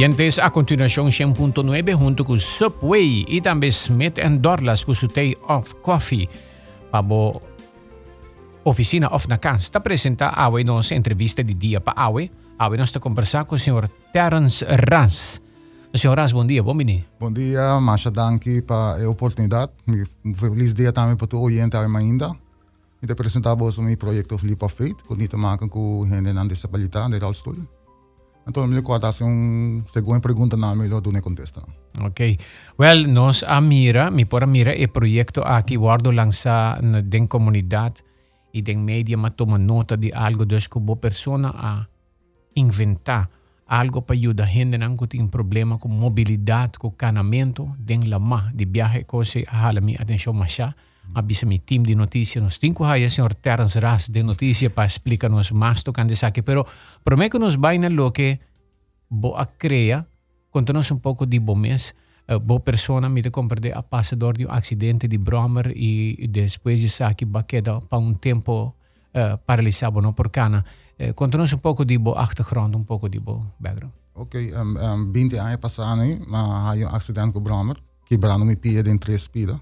oyentes, a continuación 100.9 junto con Subway y también Smith Dorlas con su Day of Coffee. Pabo oficina of na kans, ta presenta awe nossa entrevista de dia para awe. Awe nós está conversar com o senhor Terence Ras. Senhor Ras, bom dia, bom menino. Bom dia, Masha, danke para a oportunidade. Feliz dia também para o oyente ainda. E te apresentar o meu projeto Leap of Faith, que tem a ver com gente com disabilidade, de me conta assim, um segunda pergunta na melhor do ne contesta. Ok. Well, nós a mira, mi por mira e projeto aqui guardo lança na den comunidade e den media ma toma nota de algo que boa persona a inventar algo para ajudar a gente que tem problema com mobilidade, com canamento, den lama de viaje, coisa a hala mi atenção machá. Abisa mi team de notícia, nos cinco haya senhor Terence Ras de notícia para explicar-nos mais do que ande aqui, pero prometo que nos vai na lo que bo a crea, conta-nos um pouco de bom mês, uh, boa persona me de compreender a passador de um acidente de Bromer e depois de saque baqueda para um tempo uh, paralisado não por cana. Uh, conta-nos um pouco de boa achtergrond, um pouco de boa background. Ok, um, um, 20 anos passaram, mas há um acidente com Bromer, quebrando minha pia em três pilas.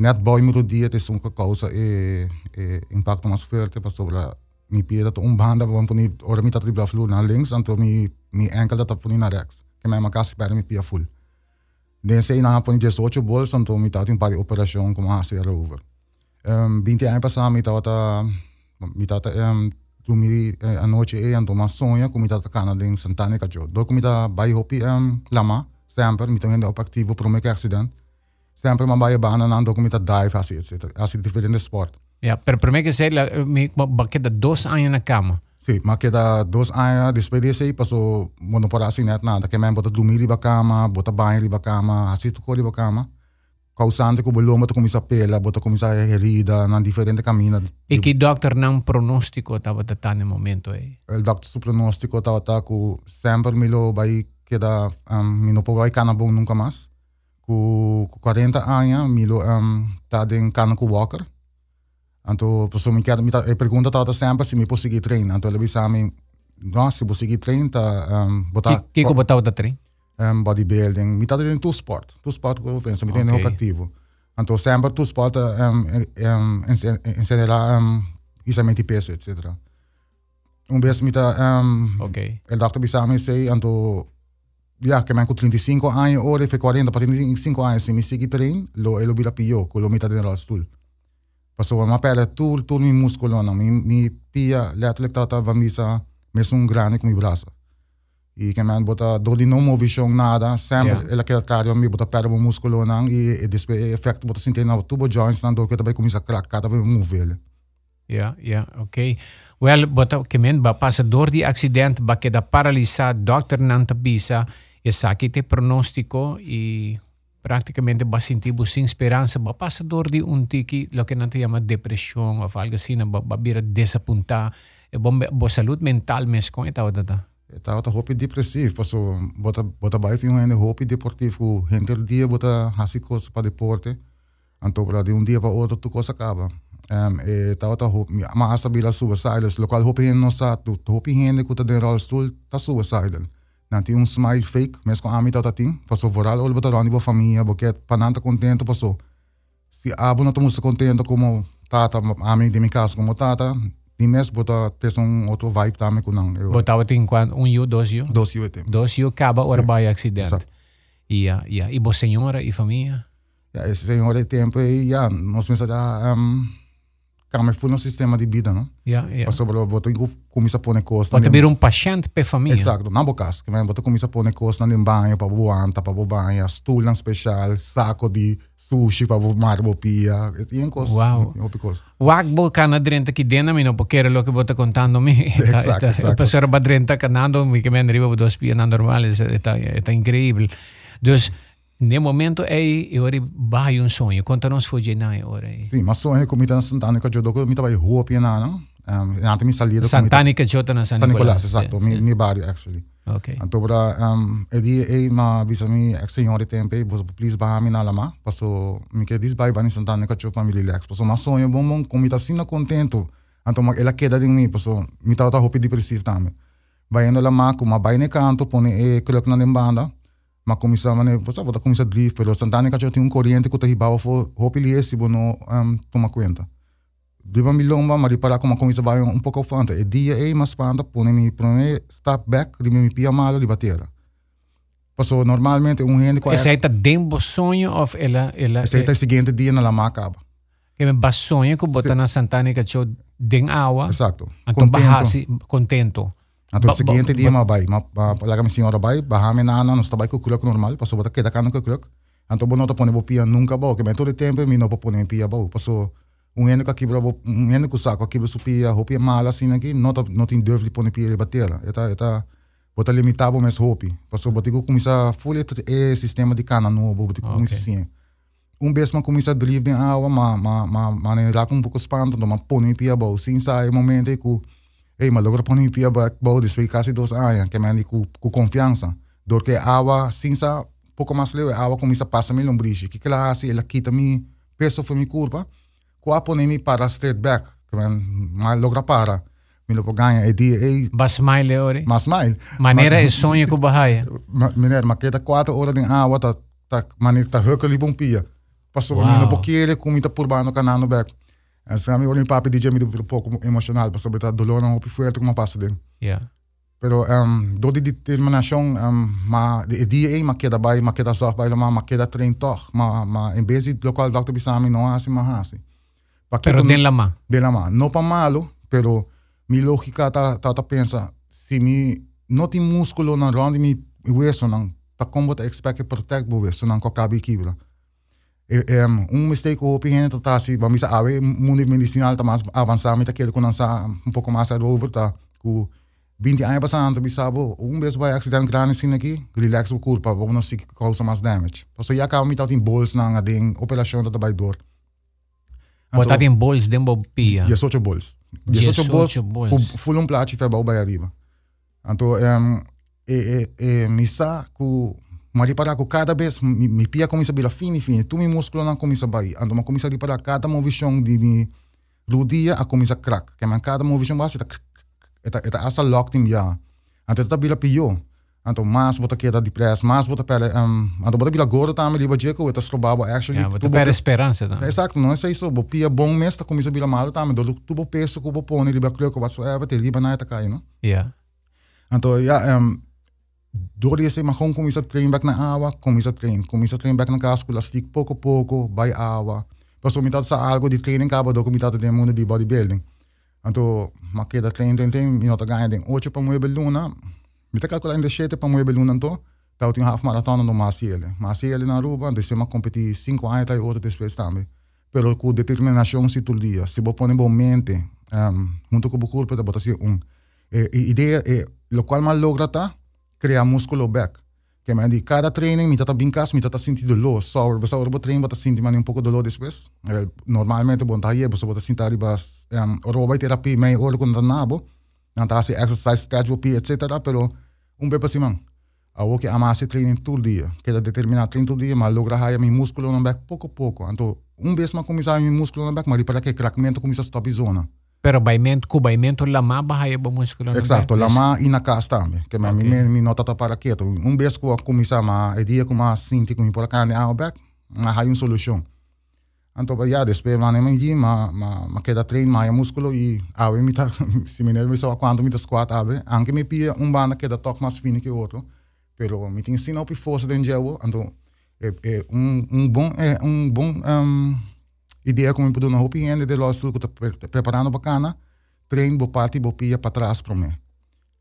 Net boy mo dia te sung causa e, e impacto mas forte pa sobra mi pia dat um banda bom puni ora mi tatri flu na links anto mi mi enkel dat puni na rex que me makasi para mi pia full. Den sei na puni 18 bols anto mi un pari operação como ser over. Um, 20 anos passado mi tata mi tata um, eh, a noite e anto mas sonha com mi tata cana den Santana cajo. Do com mi tata bai hopi um, lama sempre mi op accident sempre uma baie bana na documenta dive assim, etc. Assim diferente sport. Ja, pero primeiro que sei, me queda dois anos na cama. Sim, mas queda dois anos, depois desse aí passou, não por assim net nada, que mesmo bota dormir riba cama, bota banho riba cama, assim tu riba cama. Causante que o boloma tu começa a pela, bota começa a herida, na diferente caminho. E que doctor não pronóstico estava tá no momento aí? O doctor su pronóstico estava tá com sempre me lo vai queda, um, me não pode vai cana bom nunca mais. Com 40 anos, Milo um, tá em cano com Walker. Então, pessoa me quer, me tá, pergunta tá sempre se me posso seguir treino. Então, ele disse a mim, não, se posso seguir treino, tá, um, botar... Que que botar o treino? Um, bodybuilding. Me tá dentro do sport. Do sport que eu penso, me tem okay. ativo. Então, sempre do sport um, um, ensinar um, exatamente peso, etc. Um vez me tá... Um, okay. O doctor disse a mim, sei, então ya que me com 35 anos, ora foi 40 para 35 anos, se me sigue trein, lo elo bila pio, con lo mita de la stul. Passou uma pele tu tu mi músculo não, mi mi pia letterlijk tata vamisa mes um grande com mi braço. E que me bota doli não movição nada, sempre yeah. ela que trario mi bota pele músculo não e, e depois efeito bota sentir na tubo joints não do que também começa a cracar, também move ele. Ja, ja, oké. Okay. Well, bota que men ba passa door die accident ba que da paralisa, doctor não te bisa, essa aqui te pronóstico e praticamente va sentir sin esperança, va passa dor de um tiki, lo que não te chama depressão ou algo assim, va, va vira desapuntar, e bom, bo saúde mental mesmo com esta outra. Esta outra roupa depressivo, passou, bota bota vai vir um roupa deportivo, gente dia bota hasi coisa para deporte, então para de um dia para outro tu coisa acaba. Um, e ta outra roupa, mas essa bila suicide, local roupa gente não sabe, roupa gente que tá dentro do stool, tá suicide. Nanti um smile fake, mas com a mim tá ting, passou voral, olha botar onde a família, porque pananta contento passou. Se abo não estamos contento como tata, a mim de minha casa como tata, nem mesmo botar ter um outro vibe também com não. Botava tem quanto um io, dois io? Dois io tem. Dois io acaba ora vai acidente. Ia, ia. E boa senhora e família? Ja, esse senhora tempo e ja, nós pensamos um, kami full no sistema di vida, no? Ja, ja. Paso bro, boto ko kumisa po ne costa. Pode vir um paciente pe família. Exato, na bokas, que boto kumisa po ne costa no banho para buanta, para banho, stool lang special, saco de sushi para marbo pia, e em costa. Wow. Wag bo kana drenta ki dena mi no porque era lo que bota contando mi. Exacto, exacto. Pasar ba drenta kanando mi que me arriba dos pia na normal, está está incrível. Dus Ne momento é eu ori vai um sonho. Conta-nos foi de na hora. Sim, mas sonho como está santana que eu dou, me tava rua pia na, um, antes me salir Santana que eu na San San Nicolás, exato, mi mi barrio actually. Okay. Então para um, e dia e ma bisa mi ex senhor tempo, bos please ba mi na lama, passo mi que diz vai bani que eu para me relax. Passo mas sonho bom bom como está sendo contento. Então ela queda de mim, passo me tava roupa depressivo também. Baindo la ma, kuma bai ne canto, pone e que na banda. Ma começa a você bota começa a drift, pero Santana que tem um corrente que tá ribava for hopili esse bono um, toma conta. Diba mi lomba, mas para como começa a um pouco fanta. E dia e mas panda, pone mi prone step back, di mi pia malo di batera. Passou normalmente um rende com Essa aí tá dentro sonho ou ela ela Essa aí tá seguinte dia na lama acaba. Que me basonho que bota na Santana que tinha den água. Exato. Então bahasi contento. Então, seguinte dia, ma bay, ma, ma, laga mi senhora bay, bahame na ano, nos tabay ko kulak normal, paso bata kita kano ko kulak. Anto bo nota pone bo pia nunca bo, que me todo tempo mi no po pone pia bo, paso um ene ka kibra bo, um ene ko sako kibra su pia, ho pia mala sin aqui, nota nota in deve pone pia batera. Eta eta bota limitado mes hopi. Paso ko kumisa full e sistema de cana no bo bota kumisa sim. Um vez ma kumisa drive den awa ma ma ma ma ne ra um pouco espanto, ma pone pia bo, sin sai momento ku hey, mas logra poni pia ba bo después casi dos años que me andi cu, cu confianza. Porque agua sin sa poco más leve, agua comienza a pasar mi lombriz. Que que ela hace, ela quita mi peso foi mi curva. Qua pone mi para straight back, que man, mas logra para. Mi lo ganha e dia e Bas smile ore. Mas smile. Maneira é sonho com bahia. Meneer, mas queda quatro horas de água tá tá maneira tá huckeli bom pia. Passou wow. no pouquinho com muita purbano canano back. En sa mi wala papi DJ mi un poco emocional, parce que dolor não fuerte como passa den. Yeah. Pero um, do di determinação um, ma de dia ei ma queda bai ma queda zorg bai ma ma queda trein toch ma ma em vez de local doctor bisami não hasi ma hasi. Pero den la ma. Den la ma. No pa malo, pero mi lógica ta ta ta pensa se mi no ti músculo na rondi mi hueso nan pa como ta expect protect bo hueso nan ko kabi kibra um, um mistake hoop in het tasi ba misa awe muni medicinal ta mas avançar mita quero com lançar um pouco mais over tá ku 20 anos passando bisabo um vez vai acidente grande assim aqui relax o culpa vamos não se causa mais damage. Então já acaba mita tem bols na nga ding operação da vai dor Botar tem bols dentro do pia 18 bols 18 bols full um plato fe bau vai arriba. Então um, e e e misa ku Mari para cada vez mi, mi pia comienza bila fini fini, tu mi músculo não comienza bai. Ando ma comienza a para cada movição de mi rudia a comienza crack. Que man cada movição base eta eta eta asa locked in ya. Ando eta bila pio. Ando mas bota que da depress, mas bota pele um ando bota bila gorda tá me liba jeco eta scrobabo actually. Ja, bota pele esperança tá. Exato, não é isso, bo pia bom mês tá comienza bila mal tá me do tu bo peso ko bo pone liba cleo whatsoever, te liba na eta kai, no? Ja. Ando ja um door deze maar gewoon comienza train back naar awa, comienza train, comienza train back naar cascula, stick poco poco, by awa. Pas comienza sa algo di training kaba do comienza de mundo di bodybuilding. Anto makeda train train train, mi nota ganha den ocho pa muebe luna. Mi ta calcula in de shete pa muebe luna to. Tau tin half marathon no masiele. Masiele na Aruba, de ma competi 5 anos tai outro depois também. Pero com determinação se tu dia, se bo pone bom mente, um, junto com o corpo, da botar um. E, ideia é, lo qual mal logra tá, criar músculo back. Que me di cada training me tata bincas, me tata sentir dolor. Só você ora treino bota sentir um pouco dolor depois. Normalmente bom tá aí, você bota sentir ali bas um oroba terapia me ora com tá nabo. Não tá assim exercise schedule etc. Pero um bem assim man. A o que amassa training todo dia. Que da determinar treino todo dia, mas logra raia meu músculo no back pouco pouco. Então um vez mas começar meu músculo no back, mas para que craquamento começa a stop zona. Pero baimento, ku baimento lama bahaya ba músculo Exacto, lama ina casa também. Que okay. me me nota tá para quieto. Um vez que eu começar ma e dia que ma sinti com por cá ao back, ma hay uma solução. Então, ya depois ma nem me ma ma ma queda treino ma músculo e a me tá se me nervo só quando me tá squat ave, anche me pia um banda que da toque mais fino que outro. Pero me tem ensina op força den gel, então é, é um um bom é um bom um, ideia como eu na hopi ainda de los que tá preparando bacana. Trein bo parti bo pia para trás para mim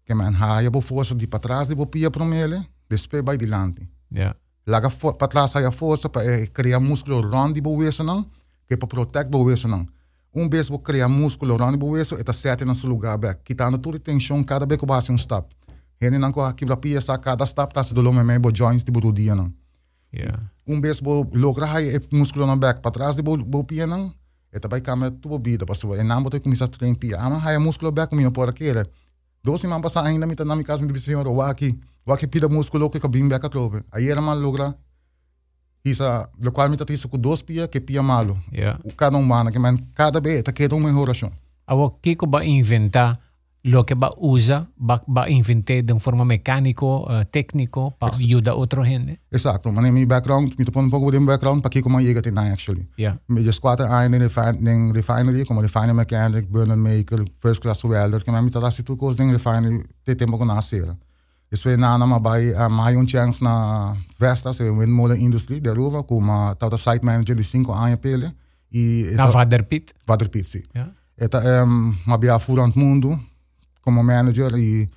que man haia bo força de para trás de bo pia para mim depois vai dilante yeah. Laga para trás haia força para eh, criar músculo rondi bo weso não? Que para protect bo não? Um vez bo músculo rondi bo weso eta sete na seu lugar back quitando toda tensão cada vez que bate um stop. Hene não ko aqui para pia sa cada stop tá se dolor me bo joints de bo não Yeah. Um bes bo logra hai e músculo na back para trás de bo bo pia nang. Eta bai kama tu bo bida paso e namo te kumisa train pia. Ama hai músculo back mi por aquele. Dosi man pasa ainda mi tanami kas mi de senhor waki. Waki pida músculo que kabim back atrobe. Aí era mal logra isa lo qual mi tati su dos pia que pia malo. Yeah. O cada um mana que man cada vez ta queda uma melhoração. Awo kiko ba inventa lo que va usa, va, va inventar de forma mecánico, uh, técnico, para ayudar a otra gente. Exacto, maar mi background, mi te pon un poco de background para que como llega tin actually. Yeah. Mi just ein in refin refinery, como refiner mechanic, burner maker, first class welder, que mi tara situ cos den refinery te tempo con nasera. Después nada más vai uh, mai un chance na Vestas, e windmolen industry, derruba, como tata site manager de 5 anos pele. E Na Vaderpit? Vaderpit, sim. Yeah. Eta um, mabia furant mundo, como manager e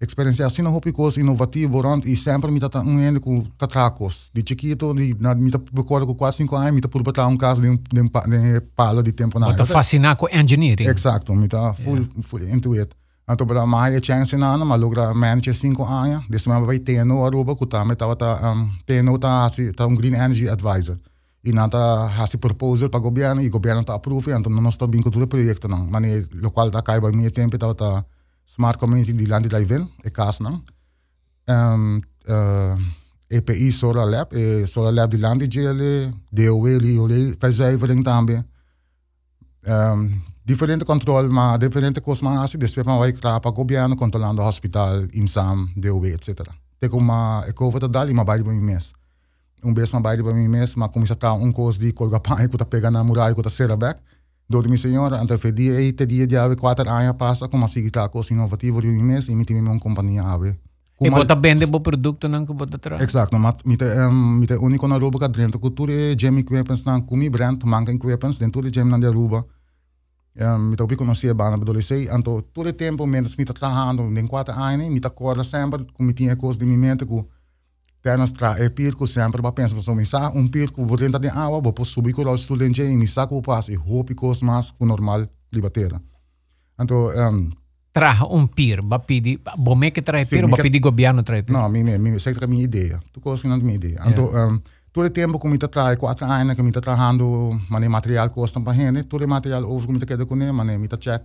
experiência assim não houve coisa inovativa rond e sempre me tá um ano com tatracos de chiquito de na me tá recordo com quase cinco anos me tá por botar um caso de um de, de palo de tempo na Tá fascinar com engineering. Exato, me tá full yeah. full into it. Anto para mais chance na na logra manager cinco anos, desse mas vai ter no aruba com tá me tá tá um teno tá assim tá um green energy advisor. E nata hasi proposal para governo e governo tá approve, então não está bem com todo o projeto não. Mas o qual tá cai vai me tempo tá tá smart community di landi Laivin, e Kaasnang. Um, uh, EPI Solar Lab, e Solar Lab di landi GL, DOE, LIOLE, verzuivering também. Um, diferente controle, mas diferente mas assim, depois vai criar para o governo controlando hospital, IMSAM, DOE, etc. Tem como a coisa da mas vai para mim mês. Um mas vai para mim mês, mas começa a um coisa de colgar pai, que tá pegando a muralha, que serra back. Door mi senhora, então foi dia e te dia de ave quatro anos passa como assim que tá coisa inovativa de um mês e me tem uma companhia ave. E bota vende o produto não que bota atrás. Exato, mas me tem um, me tem único na Aruba que dentro cultura é gem equipments na kumi brand, manca equipments dentro de gem na Aruba. Um, me tem conhecer bana bedoel sei, anto todo o tempo menos me tá trabalhando em quatro anos, me tá acorda sempre com me tinha coisa de mi mente com Ternos tra e pirco sempre ba pensa so misa un bo dentro de água bo posso subir com o studente e misa com passe hopi cos mas com normal libatera. Então, um, Traga um pir, ba pidi, bo me que trae pir, ba pidi governo trae pir. Não, mi mi mi sei que minha ideia. Tu coisa não minha ideia. Então, um, todo o tempo que me trai quatro anos que me tá trabalhando, mane material custa para gente, todo material over que me tá queda com ele, me tá check.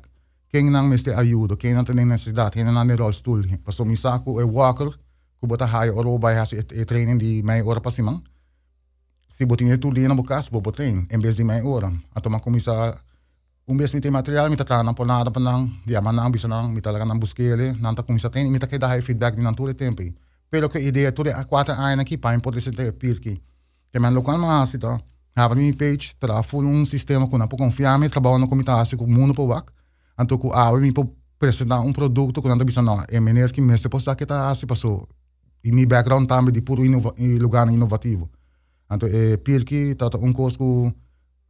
Quem não me está ajuda, quem não tem necessidade, quem não tem rollstool, passo mi saco e walker, ku bota hai oro bai hasi e, e training di mai ora pa simang si botin tu li na bukas bo botin em vez di mai ora ato ma kumisa um vez mi te material mi tata na po nada. Pa nang di ama nang bisa nang mi talaga nang buskele nanta kumisa training mi ta kay dahay feedback din nang tule tempi pero ke ideia tule a kwata ay na ki pa import se te pirki ke man lokal mga hasi to Hava mi page tra full um sistema com na po confiame trabalho no comita hasi com mundo po wak anto ku awe mi po apresentar um produto com nanta bisa na é maneira que me se possa que tá hasi passou e meu background também de puro inova, lugar inovativo. Então, é porque tá um curso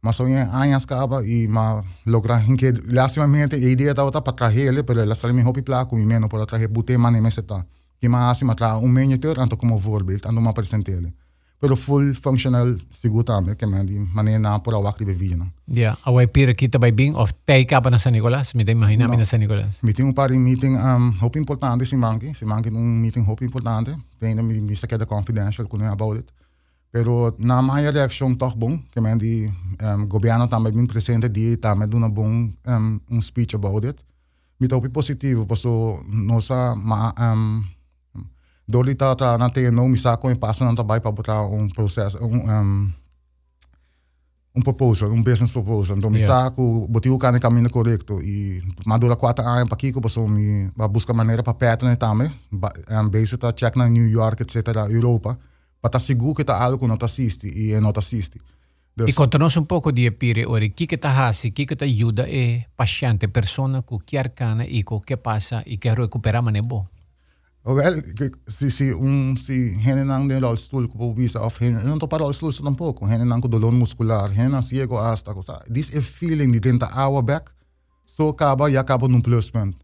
mas são anos acaba e ma logra hinke lastimamente a ideia tá outra para trazer ele para ela sabe me hopi placo me menos para trazer bute mane me seta que ma assim matra um monitor anto como voorbeeld ando ma presente ele pero full functional seguro também que me di maneira na por awak de bevina Ja, away pira kita by bing of ka pa na San Nicolas, mi tayo mahina No. na San Nicolas. meeting um par meeting um hope importante si manki si manki um meeting hope importante. Tem me me sa queda confidential com about it. Pero na minha reação toch bom que me di um, governo também bem presente di também duna bom um, um speech about it. Me topi positivo paso nossa ma um, doli ta tra na te no mi sa ko passa na trabalho para botar um processo um, um um proposal, um business proposal. Então, me Yeah. saco, botei o cara no caminho correto e madura quatro anos para Kiko, passou me para buscar maneira para pattern também, um, base tá check na New York, etc, Europa, para estar seguro que tá algo que não tá assiste e não tá assiste. Dus, E conta-nos um pouco de pire ori, que que tá hasi, que que tá ajuda e paciente, persona que quer cana e co que passa e quer recuperar mane bo. Well, que- se se um se hene nang de rolstool ko visa of hene não tô para rolstool so tampouco, hene nang ko dolor muscular, hene nang ciego hasta ko sa. This is feeling de tenta hour back, so acaba e acaba num plus point.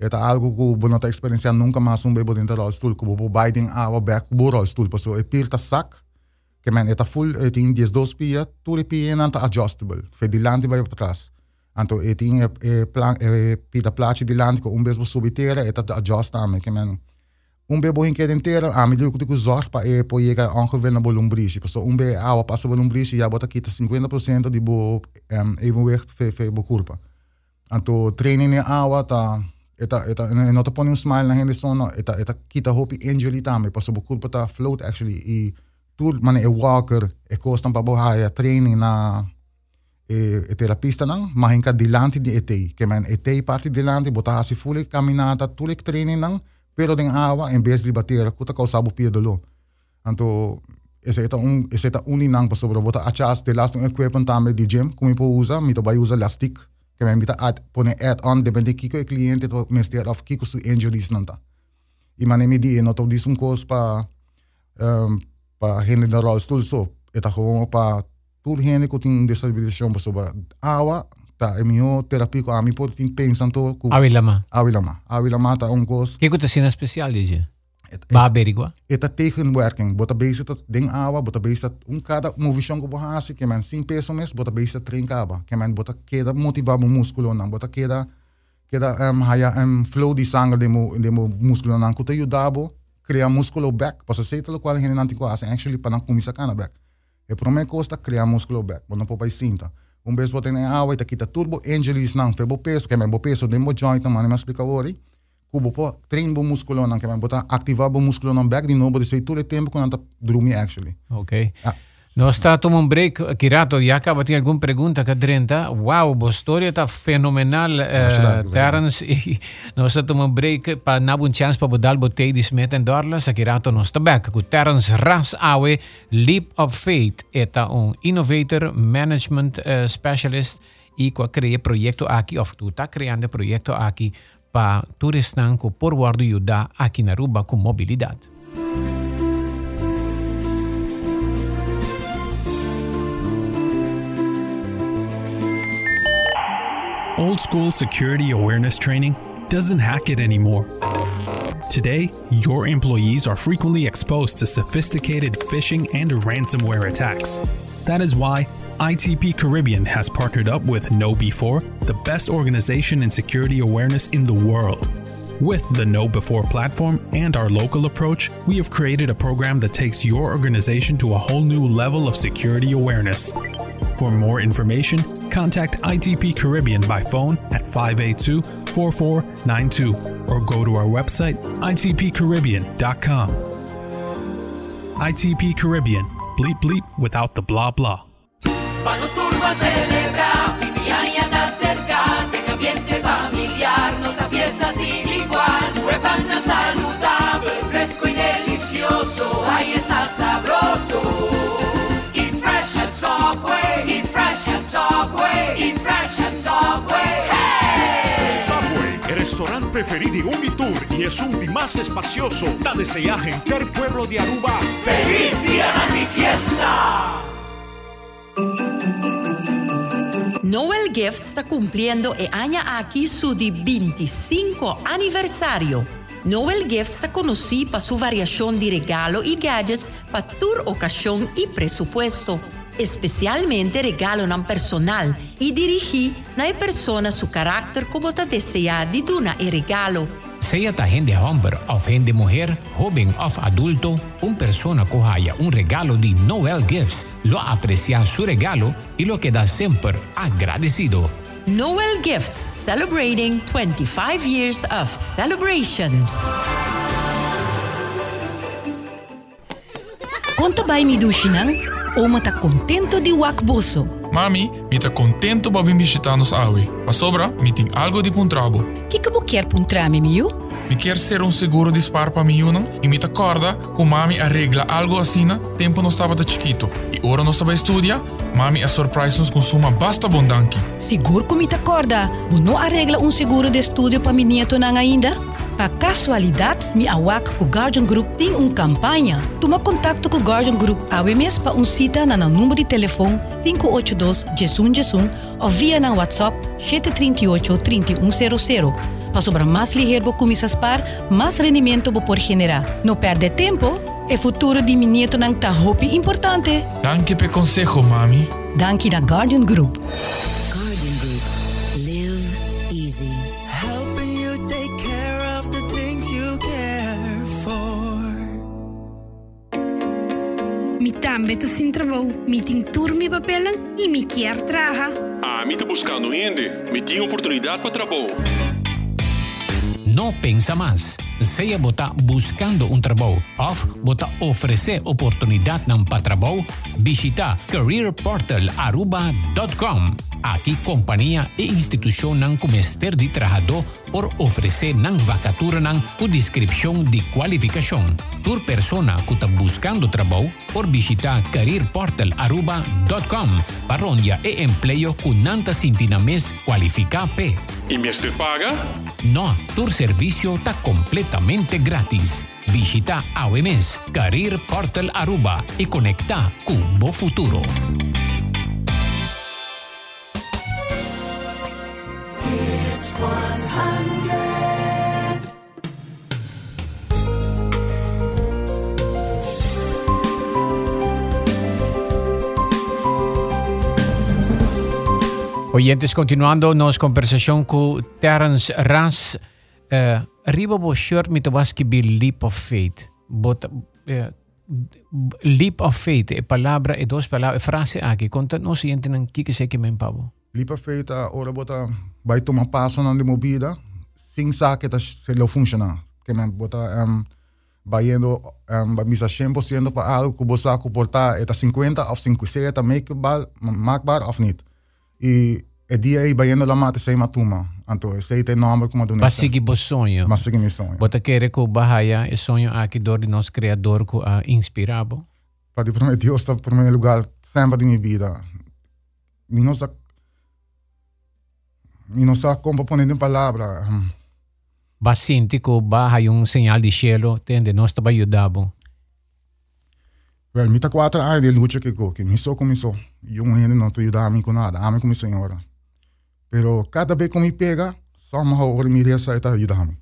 Eta algo que bo não tá experienciando nunca mais um bebo dentro do rolstool, ko bo biding hour back bo rolstool, paso e pirta sac, que man eta full e tem 10 dos pia, tu le pia não tá adjustable, fe di lante vai para trás. Anto e tem e, e plan e pita place di lante ko um bes bo subitera eta te adjust também, que man um bebo in keer inteira a medida que zorg pa e po jega ongeveer na bolumbrisi so um be awa passa bolumbrisi ja bota kita 50% di bo um, evenwicht fe fe bo kurpa anto training in awa ta eta eta e no te pone un smile na gente sono eta eta kita hopi injury tame paso bo kurpa ta float actually i tur mane e walker e costan pa bo haya training na e, e terapista nang mahinka dilante di etei. Que men etei parte dilante, bota hasi fule caminata, tulik training nang, pero den awa en vez de bater, kuta kau sabu pia dolo. Anto, ese eta un ese eta uni nang pasobra bota achas de last un equipment tame di gym, como po usa, mito bai usa lastic, que men mita add pone add on depende kiko e cliente to mester of kiko su injuries nanta. I mane di no to dis un kos pa um, pa hende na rolstoel so. Eta gewoon pa tur hende ko ting disabilitação pa so ba awa ta emio terapia ko ami por tin pensando ku awi lama awi lama awi lama ta un kos Kiko ta sina special je Ba averigua? Eta tegenwerking. Bota bezig dat ding awa, bota bezig dat un cada movision ko bohasi, que man sin peso mes, bota bezig dat train kaba. Que man bota queda motivar mo músculo nan, bota queda queda um, haya um, flow di sangue de mo de mo músculo nan, kuta yudabo criar músculo back. Posso ser lo qual gente não tem quase, actually para não começar cana back. E para mim custa criar músculo back, mas não pode cinta. Um vez botar na água e kita turbo injuries não, febo peso, é meu peso, demo joint, mas não explica ori. Kubo po train bo músculo não, que é botar ativar bo músculo não back de novo, de sei o tempo quando tá dormir actually. Okay. Ah. No stato un break, Kirato, Jacob, ti alguna pregunta che drenta? Wow, bo storia ta fenomenal, uh, Terence. no stato un break pa nabu un chance pa bodal bo te dismet en dorla, sa Kirato no sta back. Ku Terence ras awe Leap of Faith, eta un innovator management uh, specialist e qua crea proyecto aqui, of tu ta creando proyecto aqui pa turistan ku por guardo yuda aqui na Aruba com mobilidade. Old school security awareness training doesn't hack it anymore. Today, your employees are frequently exposed to sophisticated phishing and ransomware attacks. That is why ITP Caribbean has partnered up with KnowBe4, the best organization in security awareness in the world. With the KnowBe4 platform and our local approach, we have created a program that takes your organization to a whole new level of security awareness. For more information, contact ITP Caribbean by phone at 582 4492 or go to our website itpcaribbean.com. ITP Caribbean, bleep bleep without the blah blah. Ahí está sabroso. Fresh Subway, eat Subway, eat fresh at Subway, hey! Subway, el restaurante preferido de Unitour y es un más espacioso. Da desear gente el pueblo de Aruba. ¡Feliz día de mi fiesta! Noel Gift está cumpliendo e año aquí su de 25 aniversario. Noel Gift está conocido por su variación de regalo y gadgets para tu ocasión y presupuesto. Especialmente regalo non personal y dirigir a persona su carácter como te desea de duna e regalo. Sea ta gente hombre of gente mujer, joven of adulto, un persona que haya un regalo de Noel Gifts, lo aprecia su regalo y lo queda siempre agradecido. Noel Gifts, celebrating 25 years of celebrations. Ba mi dushinang o mata contento di wakboso? Mami, mi tá contento para visitar nos awe. Mas sobra, mi tem algo de puntrabo. Que que quer puntrame miu? Mi quer ser um seguro de spar para mi não? E me acorda que mami arregla algo assim, tempo não estava da chiquito. E ora não sabe estudar, mami a surprise nos consuma basta bondanki. Seguro que me acorda. Não arregla um seguro de estúdio para mi nieto nang ainda? Pa casualidade, mi awak ko Guardian Group tem uma campanha. Tuma contato com o Guardian Group awemes pa um cita na número de telefone 582 Jesun Jesun ou via na WhatsApp 738 3100. Para sobra mais ligeiro comisas par, mais rendimento por generar. Não perde tempo, é futuro de nieto nang tahopi importante. Danke per consejo, mami. Danke na. Guardian Group. Mi tambe te sin trabalho, mi ting turmi papelan e mi quer traha. Ah, me tá buscando gente. Me tinha oportunidade para trabalho. No pensa más. Seja bota buscando um trabalho of bota oferecer oportunidade ng patrabaho, visita careerportalaruba.com. Aqui companhia e instituição ng comester de trabalhador por oferecer ng vacatura ng o descripção de qualificação. Por persona que está buscando trabalho, por visitar careerportalaruba.com para onde e empleo que nanta sintina mes qualifica P. E te paga? No, tu servicio está completamente gratis. Visita AWMS Career Portal Aruba y conecta Futuro. Oyentes, continuando nos conversación con Terence Ras, uh, riba bo shirt mit was que be leap of faith. But, uh, leap of faith, e palabra, e dos palabras, frase aqui, conta nos oyentes ng kike se que men pavo. Lipa feita, ora bota, vai tomar passo na movida, sem saque tá se lo funciona. Que men bota, um, vai indo, um, vai misa 100% para algo que você comportar, eta 50 of 50, maakbaar, of niet. E é dia aí vai indo lá mate sem matuma. Então, esse tem nome como do Mas sigue bo sonho. Mas sigue meu sonho. Bota querer que o bahaya é sonho aqui de nosso criador que a inspirabo. Para primeiro Deus está em primeiro lugar sempre de minha vida. Mi não mi não sa como poner palavra. Um, Basinti que o bahaya um sinal de cielo, tende, nós está ajudabo. Well, mi tá quatro anos de luta que que me só começou. E um ainda não te ajudar a mim com nada, a mim como senhora. Pero cada vez que me pega, só uma hora me resta e tá ajudar a mim.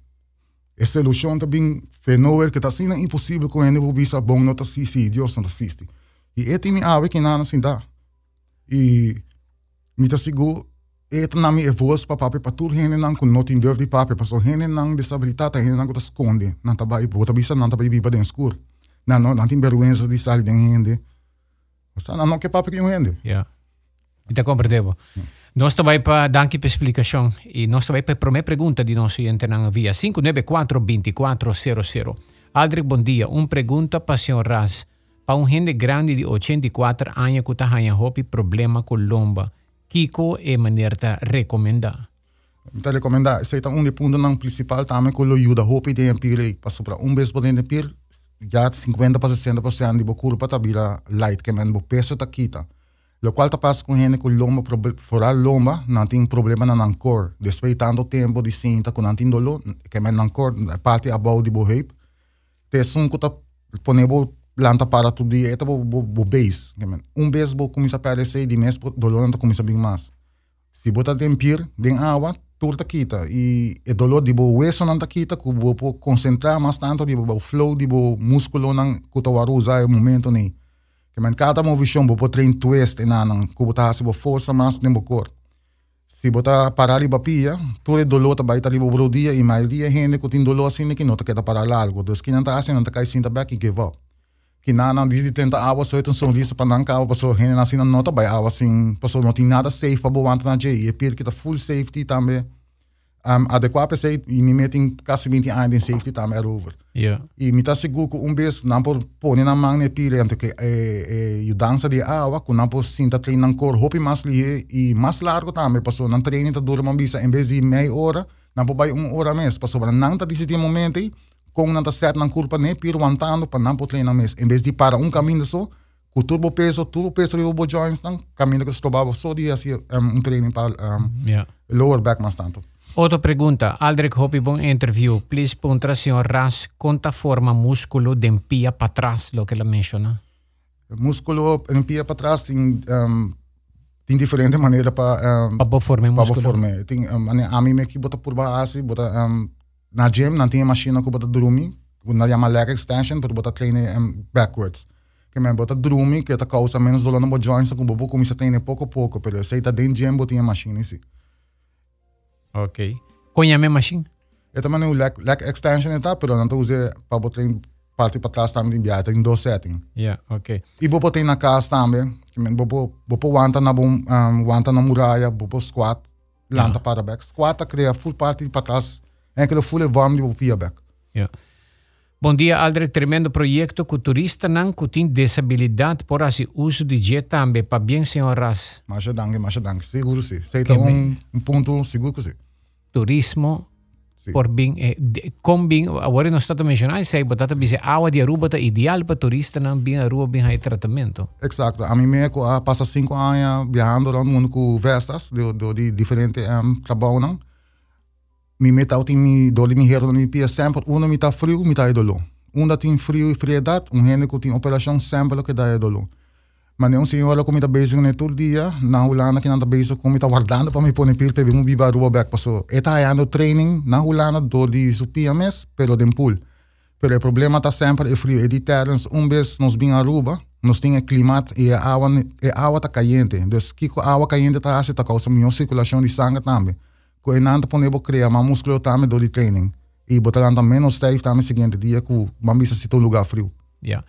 Essa ilusão também fenômeno que tá sendo impossível com ele bisa bom não tá assisti, Deus não tá assisti. E esse me ave que nada assim dá. E me tá seguro Eta na mi voz pa papi pa tur hene nang kun notin deur di papi pa so hene nang disabilitata hene nang ko ta sconde nang tabai bota bisa nang tabai biba den skur na no nang tin vergüenza di sali den hende sa na no que papi que hende Ja. Te compreendebo. Nós também para danke per explicação e nós também para primeira pergunta de cliente na via 594-2400. Aldrich, bom dia. Uma pergunta para o senhor Ras. Para um gente grande de 84 anos que está tendo problema com lomba, Kiko é maneira de recomendar? mi ta recomenda se ta un de punto nang principal tame ko lo yuda hopi de empire pa sopra un bes poden empire ya 50 pa 60% di bo culpa ta bira light que men bo peso ta kita lo qual ta passa com gente com lomba fora lomba não tem problema na nancor despeitando tempo de cinta com não tem dolo que men nancor parte abau di bo hip te sun ko ta ponebo planta para tu di eta bo bo, bo base que men un bes bo começa a aparecer di mes po dolo não começa bem mais se botar tempir den água turta kita e e dolor di bo hueso nan takita ku bo po concentrar mais tanto di bo flow bo músculo nan kutawaru usa o momento ni. Que cada bo po train twist na nan ku bota se força mais nem bo cor se bota parar li bapia todo dolor ta baita li bo bro dia e mais dia gente ku tin dolor assim que nota que ta parar largo dos que não ta assim não ta cai cinta back e give up que na na de tenta água só então são liso para não cá passou rene na assim nota água assim passou não tem nada safe para boa na J e pir que tá full safety também um, adequado para ser e me metem quase 20 anos em safety também era over Ja. e me tá seguro que um vez não por pôr na mão ne pire então que é é dança de água com não por sinta treino cor hopi mais li e mais largo também passou não treino tá dura uma bisa em vez de meia hora não por vai uma hora mês passou para não tá decidir momento aí com tá certo na curva ne piro aguantando para não por treinar mês em vez de para um caminho só com turbo peso turbo peso e o joints não caminho que estobava só dia assim um, um treino para um, Ja. lower back mais tanto Outra pergunta. Aldrich, bom interview. Please puntra senhor Ras, conta forma músculo de pia para trás, lo que ela menciona. músculo em pia para trás tem um, tem diferente maneira para um, Para boa forma para músculo. forma tem um, a mim me que bota por baixo bota um, na gym não tem machine que bota dormir na chama leg extension para bota treine um, backwards que me bota dormir que tá causa menos dolor no joints com bobo começa a treinar pouco a pouco pero se tá dentro gym bota a machine sim Ok. Conhece machine? é também o leg, leg extension tá pero não tá usa para botar em parte para trás também tem tem dois settings Ja, ok. E bobo tem na casa também. Que men bobo bobo wanta na um, wanta na muralha, bobo squat, lanta para back. Squat cria full parte para trás. Aquele full warm bobo pia back. Yeah. Bom dia, Aldrich. Tremendo projeto que turista não que tem disabilidade por assim uso de jet também para bem senhoras. Mas danke, mas danke. Seguro sim. Sei um, um ponto seguro que sim. Turismo por bem, eh, com bem, agora nós estamos mencionando, sei, batata bise água de Aruba tá ideal para turista não bem Aruba bem aí tratamento. Exacto. A mim me uh, passa cinco anos viajando no mundo com vestas de, de, de diferentes um, trabalhos. Não? Mi meta tem mi dole mi hero mi pia sempre uno mi tá frio mi tá idolo. Um da tem frio e um gente que tem operação sempre que dá idolo. Mas nem um senhor que me tá bezig né todo dia, na Holanda que não tá bezig com me tá guardando para me pôr pil para um biba rua back passou. Eta ayando training na Holanda do de su PMS, pero dem pool. Pero o problema tá sempre é frio. E de terras, um vez nos bem Aruba, nós tem clima e a água, e a água tá caliente. Então, que a água caliente tá assim, tá causa melhor circulação de sangue também. Com a nanta pone bo criar uma músculo também do de training. E botar também menos stijf também seguinte dia com uma missa se um lugar frio. Yeah.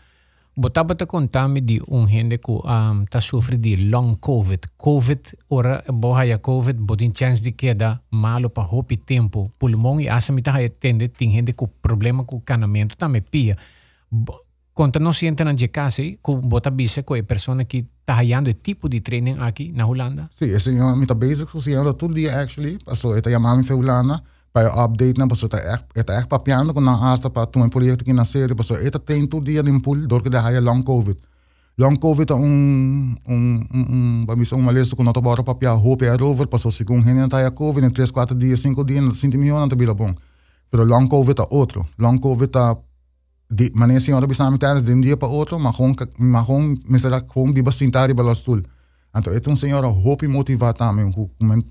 Botava te contame de um gente que um, tá sofre de long COVID. COVID, ora boha ya COVID, botin chance de queda malo para hopi tempo. Pulmão e asa mita hay tende, tem gente com problema com canamento também pia. Conta não siente na de casa, que bota bise com a pessoa que tá hayando tipo de training aqui na Holanda? Sim, esse é mita basic, so siya todo dia actually. Paso, ita yamami fe Holanda. para update na paso ta ek eta ek papiano ko na asta pa tu proyecto que nascer paso eta tem todo dia lim pool dor que da haya long covid long covid um um um ba misa um maleso ko nota bora papia hope é over paso segundo henen ta ya covid em 3 4 dias 5 dias na sinti milhão na tabela bom pero long covid é outro long covid tá de maneira senhora bisami tares de um dia para outro mas com mas com com biba sintari balastul Então, é um senhor hope motivar também,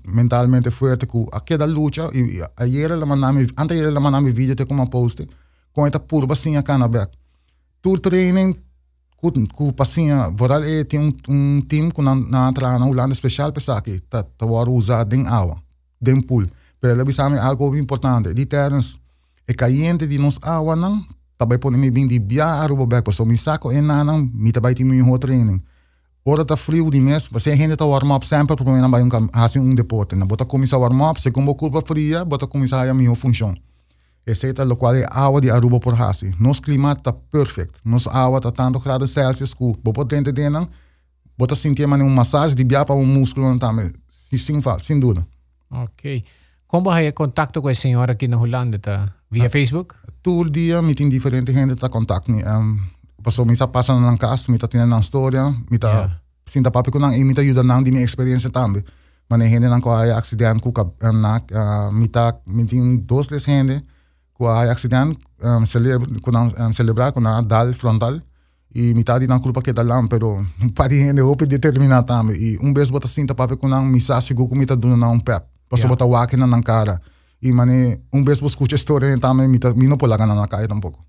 mentalmente forte, que aquela luta, e ayer ela mandou antes ela mandou me vídeo, tem como post, com essa purba assim a canabé. Tour training, com passinha, voral é tem um, um time que na na na Holanda especial para aqui, tá tá usar den água, den pool. Pero ela bisame algo importante, de terras, é caliente de nos água não, também pode me vir de biar aruba back, so me saco e nanang, me também tem meu training. Ora tá frio de mês, você ainda tá warm up sempre para mim não um assim um deporte, na bota começar warm up, se como culpa fria, bota começar a minha função. Esse é o qual é água de Aruba por hasi. Nosso clima tá perfeito. Nossa água tá tanto graus Celsius que bobo dentro de não, bota sentir uma massagem de biar para o músculo também. Sim, sem dúvida. Ok. Como é contato com a senhora aqui na Holanda? Tá? Via ah, Facebook? Todo dia, me tem diferente gente tá contato. Um, Paso misa pasa na ng kas, mita tinan ng storya, mita yeah. sinta papi ko nang imita yuda nang di mi experience tambi. Manehin nang ko ay accident ko kab na uh, mita minting dos les hende ko ay accident um, celebra ko nang um, celebrar ko na dal frontal e metade na culpa que dalam pero pari hende ope determinar tambi e um bes bota sinta papi ko nang misa sigo ko mita na um pep. Paso yeah. bota wakin na ng cara. E mane um bes bo escucha história tambi mita mino pola na nakaya tampoco.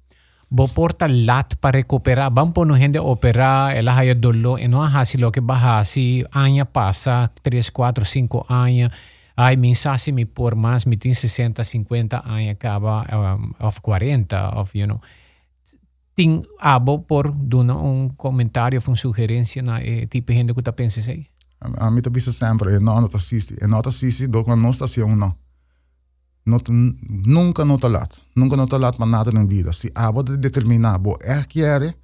bo porta lat para recuperar bam pono gente operar ela haya dolo e não hasi lo que bahasi anya passa 3 4 5 anos ai mensagem me por mais me tem 60 50 anos acaba um, of 40 of you know tem abo por dona um comentário uma sugerência na eh, tipo de gente que tá pensa aí a mim tá pensa sempre não não tá assisti e não tá assisti do quando não está não Not, nunca não está lá. Nunca não está lá para nada na vida. Se a você determinar, você é quer,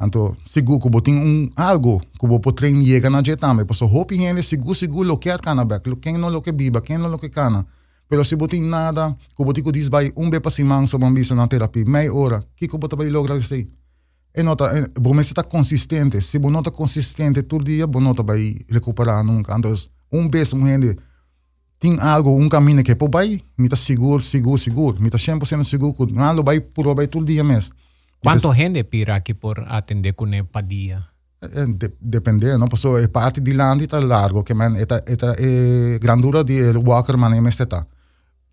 então, seguro que tem um, algo que você pode treinar na jeita também. Porque hope gente seguro, seguro, lo que é cana, quem não lo que biba, quem não lo que cana. Pero se você tem nada, que você que dizer, um bem para cima, sobre uma na terapia, meia hora, que que você vai lograr isso aí? E nota, você está consistente. Se você está consistente todo dia, você não vai recuperar nunca. Então, um beijo, gente, tem algo, um caminho que pô vai, me tá seguro, seguro, seguro, me tá 100% seguro, não vai por vai todo dia mesmo. Quanto gente pira aqui por atender com a padia? De, depende, não? Porque é parte de land está largo, que man, eta, é grandura de walker man é mesmo está.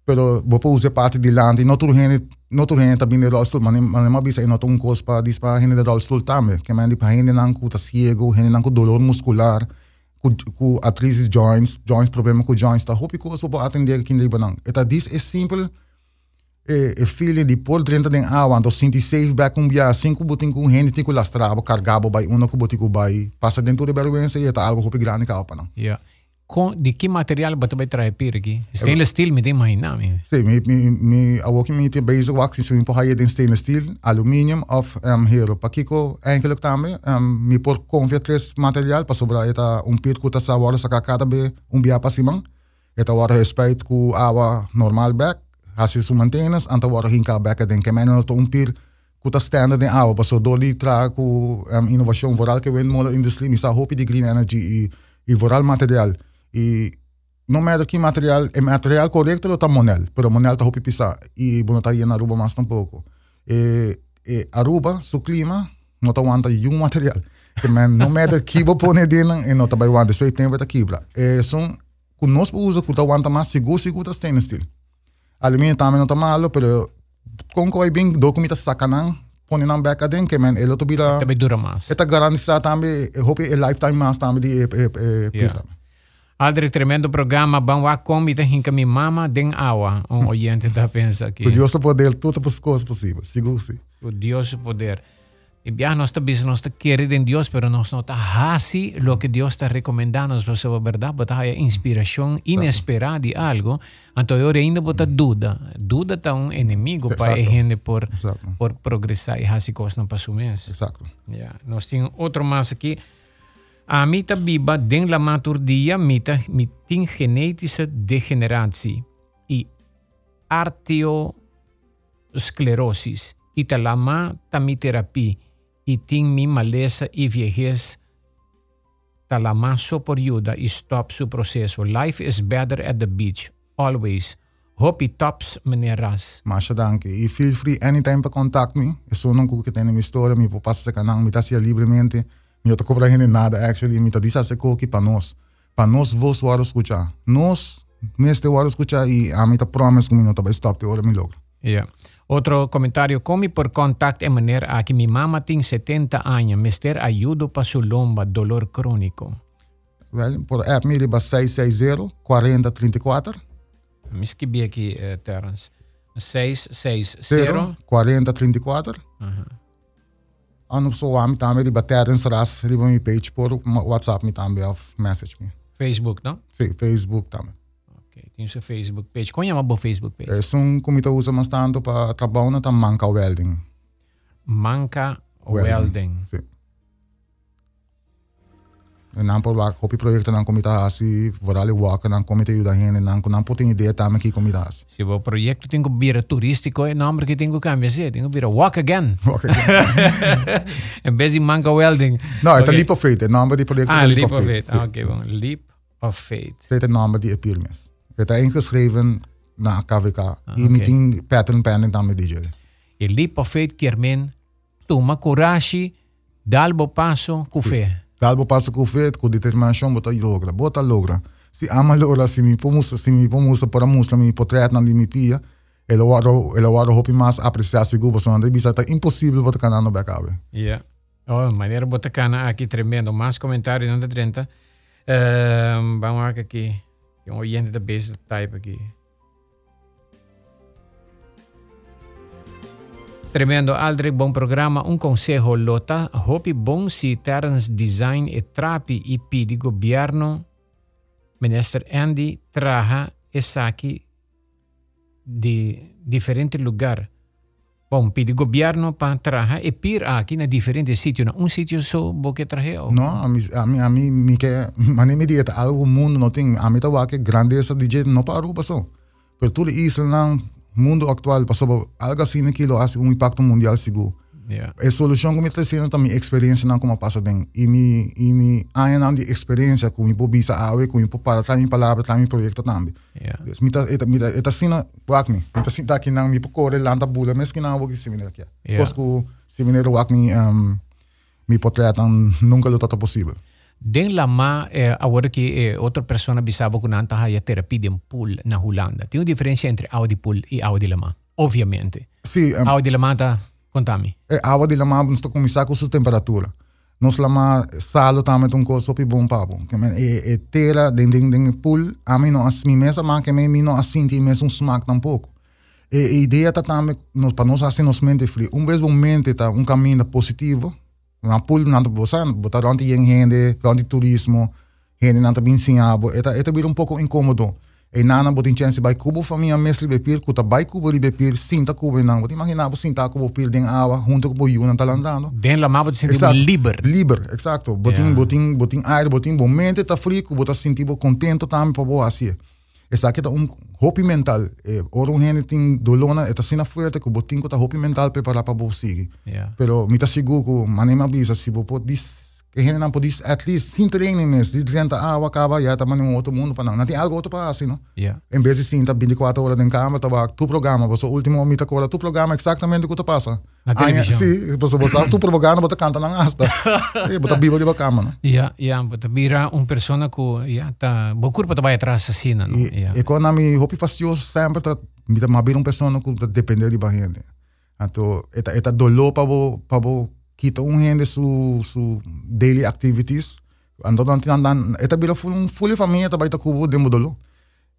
Pero usar parte de land, e gente, não tudo gente tá vindo de rolstool, mas não é bisa, e não um coisa para dispar gente de rolstool também, que man, de para gente não tá cego, gente não com dolor muscular, com atrizes joints, joints problema com joints, tá hopi ko so atender aqui nem banang. Eta this é simples e, e feeling de por dentro den água, então sinti safe back um dia cinco botin com tem que lastrabo, cargabo by uno botin com by, passa dentro de vergonha e eta algo hopi grande ka pa nang. Yeah. Con, de que material você vai trazer pira aqui? Stainless steel, me tem imaginar. me. Sim, me, me, me, a walking me te bezig wax, so me po haye din stainless steel, aluminium of um, hero. Pa kiko eigenlijk também, um, me por confia tres material, pa sobra eta um pir kuta sa wara sa kakata be um bia pa simang. Eta wara respeito ku awa normal back, hasi su maintenance, anta wara hinka back den kemen to um pir kuta standard in awa, pa so doli tra ku um, inovação vooral que windmolen industrie, mi sa hopi di green energy i, i vooral material. E não matter que material, é material correto ou tá monel, pero monel tá hopi pisa e bono tá na Aruba mais tampouco. E, e Aruba, su clima, não tá wanta yung material. Que man, não matter que vou pôr dentro e não tá vai wanta, espera tempo tá quebra. E são conosco usa que tá wanta mais seguro, seguro tá stainless steel. Alumínio também não tá malo, pero com que vai bem documenta sacanang, põe na beca dentro, que man, ele tá vira... Também dura mais. Eta garantizar também, eu hope é lifetime mais também de e, e, e, Yeah. Aldrich, tremendo programa. Vamos lá, como e hinka mi mama den awa. Um oyente tá pensa aqui. Por Deus poder tudo as coisas possíveis, seguro sim. O su poder. E bien, nós estamos nós está querendo em Deus, pero nós não está hasi lo que Deus está recomendando, nós é verdade, botar a inspiração inesperada de algo, então eu ainda botar dúvida. Dúvida tá um inimigo Sim, para a exato. gente por, Exato. por progressar e hasi coisas não passam mês. Exato. Ja, nós temos outro mais aqui. A mita biba den la maturdia mita mitin genetische degeneratie e arteriosclerosis e talama tamiterapie e ting mi maleza e viejez talama soporjuda e stop su processo. Life is better at the beach, always. Hope tops, meneer Ras. Masha danke. E feel free anytime para contact me. Eu sou não que tem minha história, me passa se canal, me tá se livremente. Me eu tô cobrando nada actually, me tá disse se coque para nós. Para nós vos war escuchar. Nós neste war escuchar e a mim tá promise me não tá stop te hora me logra. Ja. Outro comentário, come por contact e maneira a que mi mama tem 70 anos, mister ajudo para su lomba, dolor crônico. Well, por app me liba 660 4034 Miski bi aqui, uh, Terence. 660. 4034. Aha. Ano so am também liba Terence Ras, liba mi page por WhatsApp me também of message me. Facebook, não? Sim, Facebook também. Ok, tem seu Facebook page. Qual é o seu Facebook page? É um comita usa mais tanto para trabalhar na manca welding. Manca Welding. Sim. E não por lá, hopi projeto não comita assim, vorale waka não comita ajuda a gente, não não por ter ideia também que comita assim. Se o projeto tem que vir turístico, é nome que tem que cambiar, sim, tem que vir walk again. Walk em vez de Manca Welding. Não, é Ok. okay. leap of faith, é nome de projeto Ah, é Leap of Faith. Sim. Ah, ok, bom. Leap of Faith. Dit is de naam die appear mes. Het is ingeschreven na KVK. Ah, E oké. meeting pattern pending dan met DJ. E Leap of Faith quer men toma coragem, dá o passo com fé. Dalbo passo com feito, com determinação, bota logra, bota logra. Se ama logra, se me pomusa, se me pomusa para musla, me potret na mi pia, ele waro, ele waro hopi mas apreciar seguro, so ande bisa tá impossível canal back abe. Ja. Oh, maneira botacana aqui tremendo. Mais comentários não 30. Ehm, vamos lá aqui. Tem um oyente da base type aqui. Tremendo, Aldrich, bom programa. Um conselho, Lota. Hopi bom se termos design e trapi e pedi governo. Minister Andy traha e saki de diferente lugar. Bom, pedi governo para traha e pir aqui na diferente sítio. Um sítio só boque trahe. No, a mí, a mí, a mí, mi que, mani me dieta algo mundo no tem, a mí tá wake grandeza DJ no para Aruba so. Pero tudo isso lang mundo actual passou algo assim naquilo hace um impacto mundial seguro. Yeah. A solução que me trazendo também experiência não como passa bem. E me e me aí não de experiência com o bisa awe com o para também palavra também projeto também. Yeah. Des mita eta mita eta sina wak me. Mita sinta que não me pocore lanta bula, mas que não vou que seminário aqui. Yeah. Cosco seminário wak me um me portrait nunca lo tata possível. Den lama, eh, agora que eh, outra pessoa bisava que não está a terapia de pool na Holanda. Tem uma diferença entre Audi pool e Audi lama. Obviamente. Sim, um, Audi lama está, contame. é de lama nos começar com sua temperatura. Nos lama salo também um coisa sopi bom papo. Que men e e tela den den den pool a mim não as mi mesa mas que me não assim tem mesmo um smack tampouco. E a ideia tá também para nós assim nos mente frio. Um vez mente tá um caminho positivo. Na pool não tá bosan, botar onde tem gente, onde turismo, Hene nanta bin sinhabo, eta eta bir um pouco incômodo. E nana botin chance by kubo família mestre bepir, kuta by kubo li bepir, sinta kubo nang, botin imaginabo sinta kubo pir den awa, junto kubo yun talandano. Den la mabo sentivo Exato. liber. Liber, exacto. Botin, Yeah. botin, botin aire, botin momente tá frio, kubo tá sentivo contento também para boa assim. Essa aqui tá um hopi mental. Eh, ora um gente tem dolona, eta sina fuerte, kubo botin ko tá hopi mental preparar para boa seguir. Yeah. Pero mita siguro ko manema bisa si po dis gente não pode at least sin training mes di renta awa acaba ya taman um outro mundo pa não. Não tem algo outro para assim, não? Yeah. Em vez de sim, tá 24 horas em cama, tá tu programa, você último mita cola, tu programa exatamente o que tu passa. Televisão. Sim, você você tu programa, você canta na asta. E bota bibo ba cama, não? Ja, ja, but bira un persona ku ja ta bokur pa tabay atrás assassina, no? E, Ja. e quando me hopi fastioso sempre tá mita mabir um que tá depender de bahende. Então, eta eta dolor para bo para bo kita gente su su daily activities. Ando dan tinandan eta bila full full família tá baita kubo de modolo.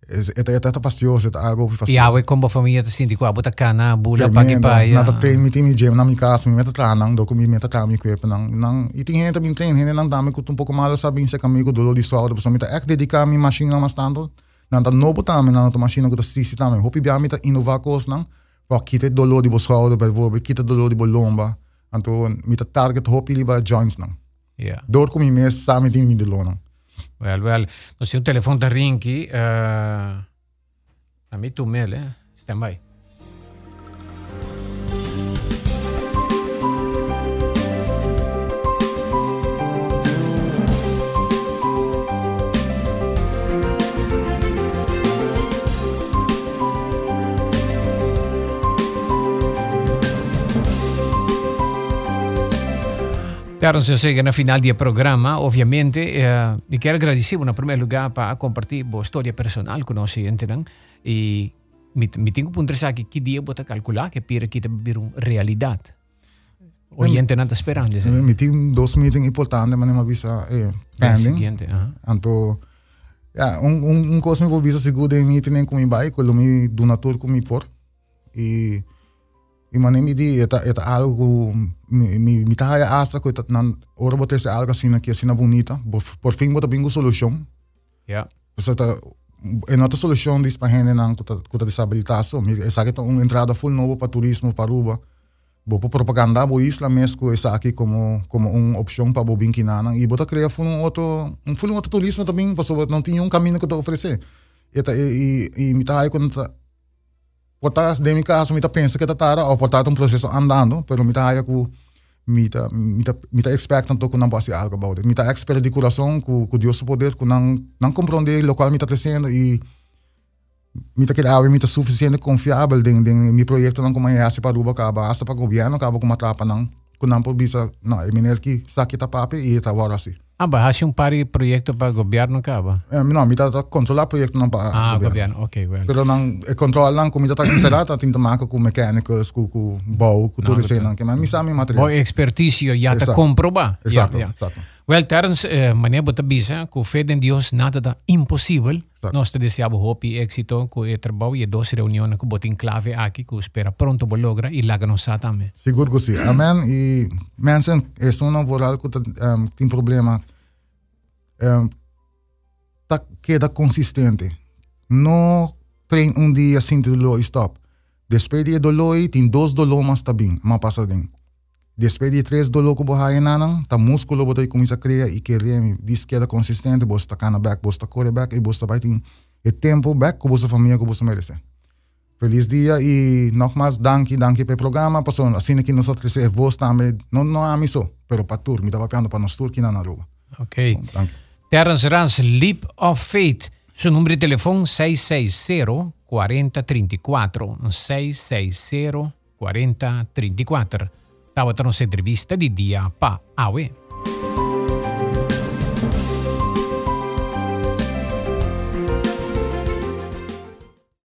Eta eta tá fastioso, eta algo fastioso. Ja, we kombo família ta sinti ko abota kana bula pa ja. Nata train mi timi gym na mi kas mi meta tranang do ko mi meta tra mi kwep nang nang iting henta mi train hene nang dami ko tum pouco malo sabi sa kami ko dolo di so so mi ta ek dedica mi machine na mastando nang ta no bota mi nang ta machine ko ta sisi ta mi hopi bia mi ta inova kos nang pa kite dolo di bo so do per kite dolo di bo mi ta target hopi liba joints nang Ja. door ko mi mes sa mi ting mi dolo nang Wel, wel. No si un telefoon ta rinki, uh, a mi tu mel, eh? Stand by. Claro, se chega na final do programa, obviamente, eh, e quero agradecer, em primeiro lugar, para compartilhar a história personal com nós, entendem? E me, me tenho que pensar que que dia bota calcular que pira que uma realidade. O gente não está esperando, né? mi ting dos meeting importante mas ma bisa eh Bem pending seguinte, aham. Anto, ja, un, un, un cosa mi può visa seguro de tenen con mi bai, quello mi donator con mi por. E e mane mi di eta eta algo mi mi mi taha asta ko eta nan ora bote se algo assim que assim bonita, por, por fim bota bingo solução. Ja. Pues eta en outra solução dis pa gente nan kuta kuta disabilitação, mi esa que um entrada full novo para turismo para Aruba. Bo po propaganda bo isla mesco esa aqui como como uma opção para bo binkinanang e bota criar full um outro um full um outro turismo também, porque não tinha um caminho que te oferecer. Eta e e, e mi taha quando ta portar de mi caso mi ta pensa que ta tara ou portar um processo andando, pero mi taha ku mi ta mi ta mi ta expect tanto que não possa algo about it. Mi ta expert de coração com com Deus poder com não não compreender o local mi ta crescendo e mi ta que ave mi ta suficiente confiável den den mi projeto não como é assim para Aruba acaba hasta para governo acaba com uma trapa não com não por bisa não é minha que saque ta pape e ta agora assim Ah, ba, hasi um pari proyecto para governo ka ba? eh, não mi ta ta controlar projeto não para Ah, governo, ok, well. pero não é controlar não com mi ta ta inserata tinta marca com mechanicals com com bau com tudo isso não que mas mi sabe material O expertício já te Exato. comproba. Exato, Ja, ja. exato. Well, terens, eh, maneira bota bisa, com fé em Deus, nada da impossível. Exato. Nós te desejamos hope e êxito com o trabalho e reuniões que botem clave aqui, que espera pronto bo logra e lá nos também. Seguro que sim. Amém. E mensen, é só não voral que um, tem problema. Um, tá queda consistente. Não trein um dia sem dolor e stop. Depois de dolor, tem dois dolor mas tá bem, mas passa bem. Depois de três dolor que você nanang, tá músculo você começa a criar e querer diz queda consistente, você tá cana back, você tá corre back e você vai ter o tempo back com você família que você merece. Feliz dia e nogmaals danke, danke pelo programa. Passo assim que nós outros é vos também, não não há isso, pero para tour, me tava piando para nós tour que na Aruba. Ok. Danke. Terens Rans, Leap of Faith. Seu número de telefone 660-4034. 660-4034. Táwa tëron se entrevista di dia pa AWE.